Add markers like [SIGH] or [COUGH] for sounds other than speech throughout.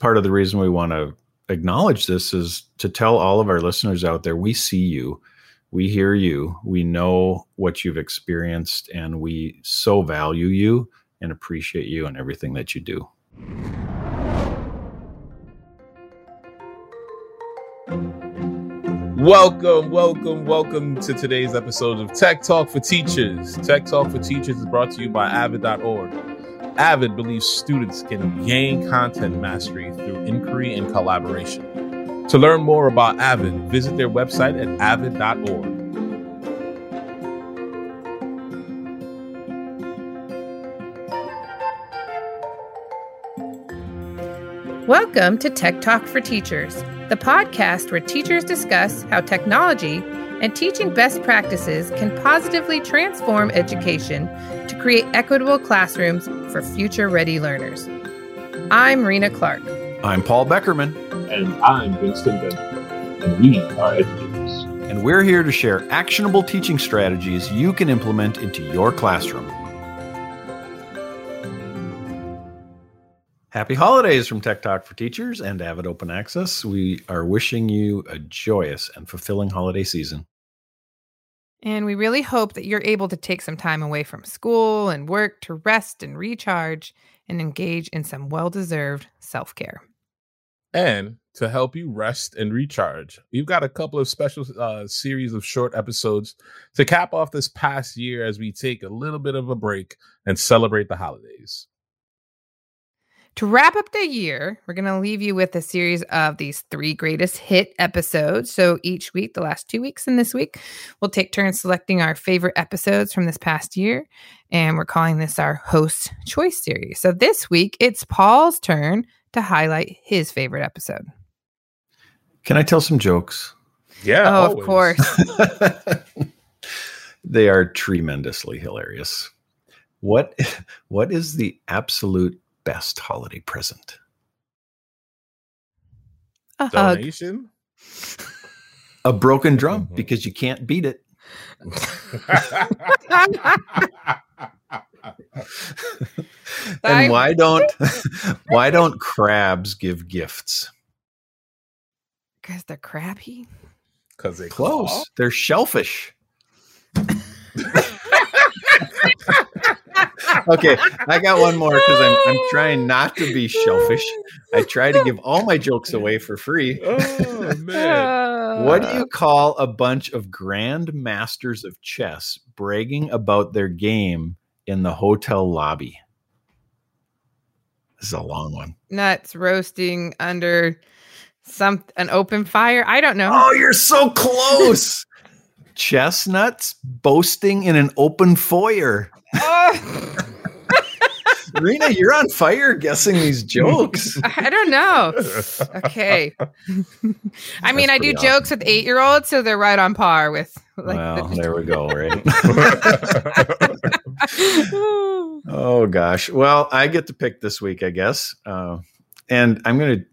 part of the reason we want to acknowledge this is to tell all of our listeners out there we see you we hear you we know what you've experienced and we so value you and appreciate you and everything that you do Welcome, welcome, welcome to today's episode of Tech Talk for Teachers. Tech Talk for Teachers is brought to you by Avid.org. Avid believes students can gain content mastery through inquiry and collaboration. To learn more about Avid, visit their website at avid.org. Welcome to Tech Talk for Teachers, the podcast where teachers discuss how technology and teaching best practices can positively transform education to create equitable classrooms for future ready learners. I'm Rena Clark. i'm paul beckermann And I'm Winston Bennett, and we are educators. and we're here to share actionable teaching strategies you can implement into your classroom Happy holidays from Tech Talk for Teachers and Avid Open Access. We are wishing you a joyous and fulfilling holiday season. And we really hope that you're able to take some time away from school and work to rest and recharge and engage in some well deserved self care. And to help you rest and recharge, we've got a couple of special uh, series of short episodes to cap off this past year as we take a little bit of a break and celebrate the holidays. To wrap up the year, we're going to leave you with a series of these three greatest hit episodes. So each week, the last two weeks and this week, we'll take turns selecting our favorite episodes from this past year. And we're calling this our host choice series. So this week, it's Paul's turn to highlight his favorite episode. Can I tell some jokes? Yeah. oh, always. of course. [LAUGHS] they are tremendously hilarious. What [LAUGHS] what is the absolute best holiday present? A hug. Donation. A broken drum Mhm. because you can't beat it. [LAUGHS] And why don't [LAUGHS] [LAUGHS] why don't crabs give gifts? Because they're crappy. Because they Close. claw. They're shellfish. [LAUGHS] okay, I got one more because I'm I'm trying not to be shellfish. I try to give all my jokes away for free. [LAUGHS] Oh man. [LAUGHS] What do you call a bunch of grand masters of chess bragging about their game in the hotel lobby? This is a long one. nuts roasting under some an open fire? I don't know. Oh, you're so close. Chestnuts boasting in an open foyer. Oh, [LAUGHS] Rena, you're on fire guessing these jokes. [LAUGHS] I don't know. Okay. [LAUGHS] I mean, I do pretty jokes with eight year olds, so they're right on par with like well, the- there we go, right? oh gosh. Well, I get to pick this week, I guess. Uh, and I'm going to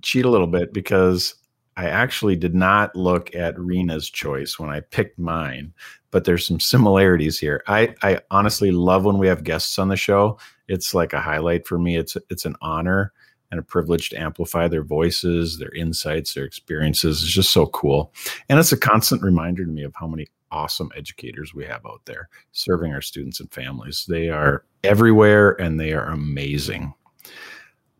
cheat a little bit because I actually did not look at Rena's choice when I picked mine, but there's some similarities here. I, I honestly love when we have guests on the show. It's like a highlight for me. It's it's an honor and a privilege to amplify their voices, their insights, their experiences. It's just so cool. And it's a constant reminder to me of how many awesome educators we have out there serving our students and families. They are everywhere and they are amazing.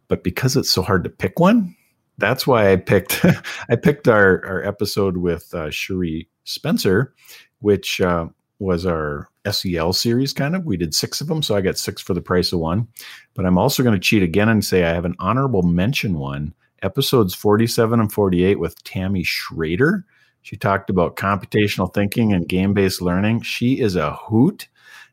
But because it's so hard to pick one, that's why I picked [LAUGHS] I picked our our episode with uh, Cherie Spencer, which uh, was our SEL series. Kind of, we did six of them, so I got six for the price of one. But I'm also going to cheat again and say I have an honorable mention one, episodes 47 and 48 with Tammy Schrader. She talked about computational thinking and game based learning. She is a hoot.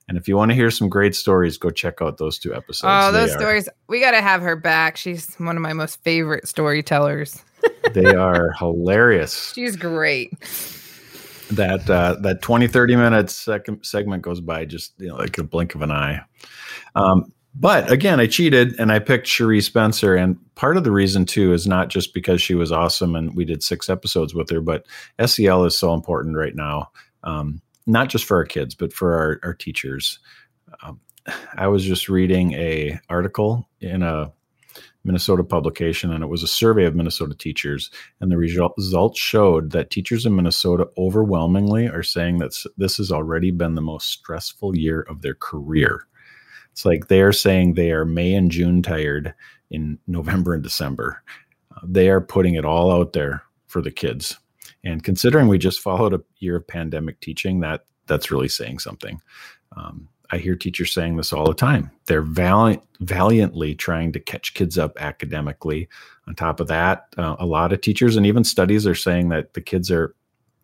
And if you want to hear some great stories, go check out those two episodes. oh, those are- stories. We got to have her back. She's one of my most favorite storytellers. [LAUGHS] they are hilarious. She's great. that uh, that 20 30 minute second segment goes by just you know like a blink of an eye um, but again i cheated and i picked cherie spencer and part of the reason too is not just because she was awesome and we did six episodes with her but sel is so important right now um, not just for our kids but for our, our teachers um, i was just reading a article in a Minnesota publication, and it was a survey of Minnesota teachers. And the results showed that teachers in Minnesota overwhelmingly are saying that this has already been the most stressful year of their career. It's like they are saying they are May and June tired in November and December. Uh, they are putting it all out there for the kids. And considering we just followed a year of pandemic teaching, that that's really saying something. Um, I hear teachers saying this all the time. They're valiant, valiantly trying to catch kids up academically. On top of that, uh, a lot of teachers and even studies are saying that the kids are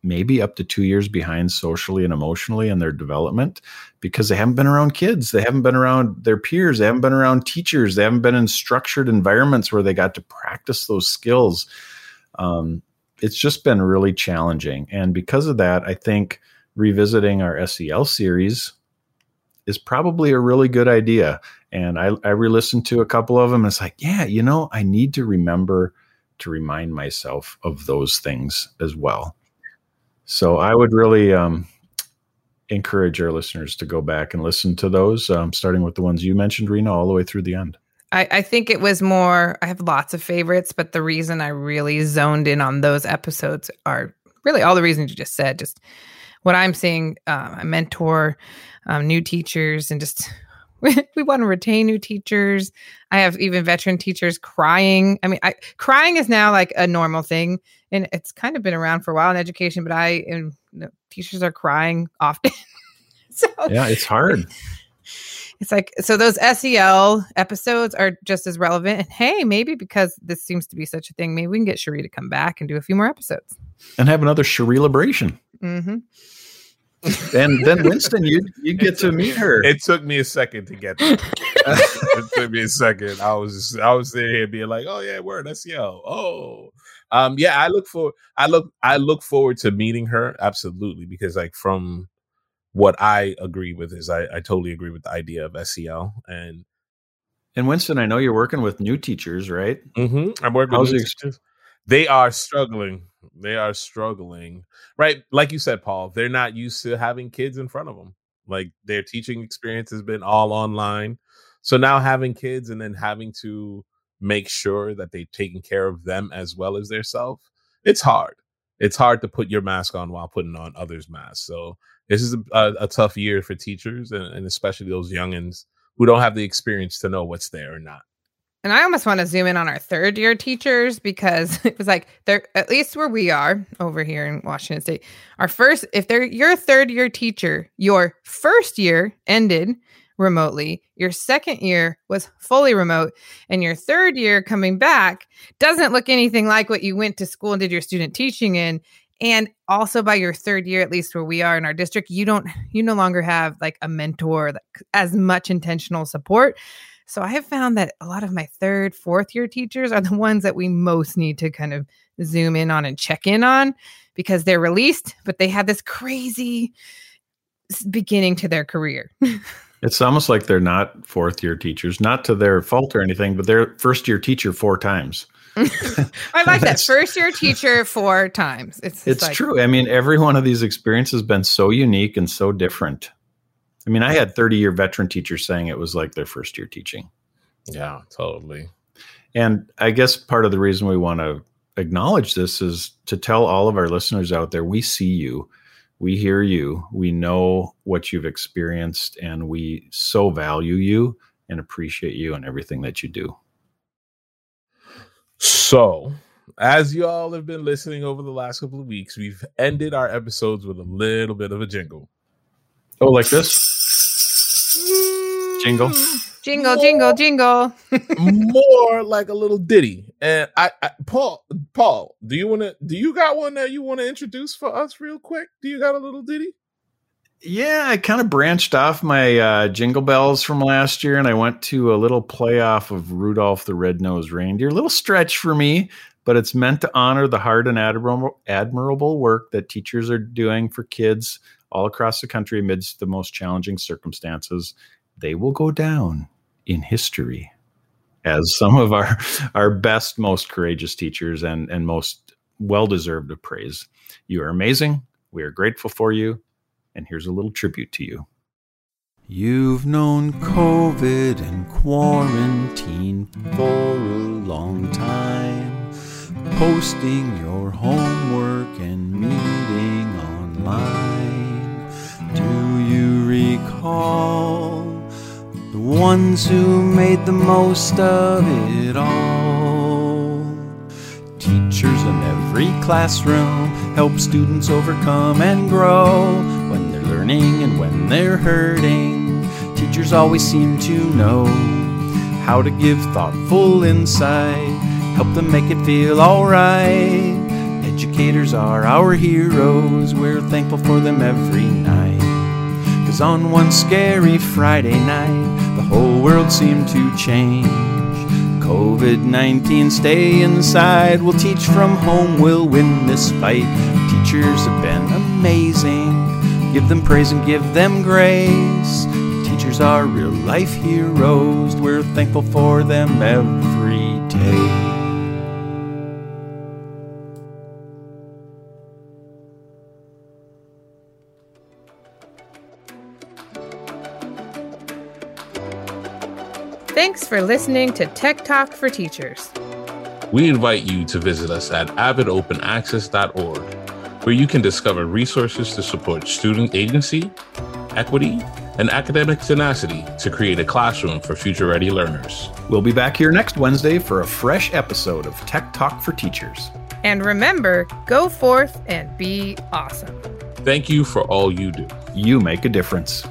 maybe up to two years behind socially and emotionally in their development because they haven't been around kids. They haven't been around their peers. They haven't been around teachers. They haven't been in structured environments where they got to practice those skills. Um, it's just been really challenging. And because of that, I think revisiting our SEL series is probably a really good idea. And I, I re listened to a couple of them. And it's like, yeah, you know, I need to remember to remind myself of those things as well. So I would really um, encourage our listeners to go back and listen to those, um, starting with the ones you mentioned, Rena, all the way through the end. I, I think it was more, I have lots of favorites, but the reason I really zoned in on those episodes are really all the reasons you just said. Just what I'm seeing, uh, I mentor um, new teachers and just [LAUGHS] we want to retain new teachers. I have even veteran teachers crying. I mean, I, crying is now like a normal thing, and it's kind of been around for a while in education. But I, and, you know, teachers are crying often. [LAUGHS] so yeah, it's hard. It's like so those SEL episodes are just as relevant. And hey, maybe because this seems to be such a thing, maybe we can get Cherie to come back and do a few more episodes and have another Cherie liberation. Mm-hmm and then Winston, you you get to meet her. It took me a second to get there. it took me a second. I was just, I was sitting here being like, oh yeah, word SEL. Oh, um, yeah. I look for I look I look forward to meeting her absolutely because like from what I agree with is I, I totally agree with the idea of SEL and and Winston, I know you're working with new teachers, right? Mm-hmm. I'm working How's with new teachers. They are struggling. They are struggling. Right. Like you said, Paul, they're not used to having kids in front of them. Like their teaching experience has been all online. So now having kids and then having to make sure that they're taking care of them as well as their self, it's hard. It's hard to put your mask on while putting on others' masks. So this is a, a, tough year for teachers and, and especially those youngins who don't have the experience to know what's there or not. And I almost want to zoom in on our third year teachers because [LAUGHS] it was like they're at least where we are over here in Washington State. Our first, if they're your third year teacher, your first year ended remotely, your second year was fully remote, and your third year coming back doesn't look anything like what you went to school and did your student teaching in. And also by your third year, at least where we are in our district, you don't, you no longer have like a mentor, as much intentional support. So I have found that a lot of my third, fourth year teachers are the ones that we most need to kind of zoom in on and check in on because they're released, but they have this crazy beginning to their career. [LAUGHS] it's almost like they're not fourth year teachers, not to their fault or anything, but they're first year teacher four times. I like that [LAUGHS] first year teacher four times. It's it's like, true. I mean, every one of these experiences has been so unique and so different. I mean, I had 30 year veteran teachers saying it was like their first year teaching. Yeah, totally. And I guess part of the reason we want to acknowledge this is to tell all of our listeners out there we see you, we hear you, we know what you've experienced, and we so value you and appreciate you and everything that you do. So, as you all have been listening over the last couple of weeks, we've ended our episodes with a little bit of a jingle. Oh, like this? Jingle. Jingle, jingle, jingle. more like a little ditty. And I, I, Paul, Paul, do you want to? Do you got one that you want to introduce for us real quick? Do you got a little ditty? Yeah, I kind of branched off my uh, jingle bells from last year, and I went to a little playoff of Rudolph the Red-Nosed Reindeer. A little stretch for me, but it's meant to honor the hard and admirable, admirable work that teachers are doing for kids all across the country amidst the most challenging circumstances. They will go down in history as some of our our best, most courageous teachers and and most well deserved of praise. You are amazing. We are grateful for you, and here's a little tribute to you. You've known COVID and quarantine for a long time, posting your homework and meeting online. Do you recall the ones who made the most of it all? Teachers in every classroom help students overcome and grow learning and when they're hurting. Teachers always seem to know how to give thoughtful insight, help them make it feel alright. Educators are our heroes, we're thankful for them every night. Cause on one scary Friday night, the whole world seemed to change. COVID 19, stay inside. We'll teach from home, we'll win this fight. Teachers have been amazing. Give them praise and give them grace. Teachers are real life heroes. We're thankful for them every day. Thanks for listening to Tech Talk for Teachers. We invite you to visit us at avidopenaccess.org, where you can discover resources to support student agency, equity, and academic tenacity to create a classroom for future ready learners. We'll be back here next Wednesday for a fresh episode of Tech Talk for Teachers. And remember, go forth and be awesome. Thank you for all you do. You make a difference.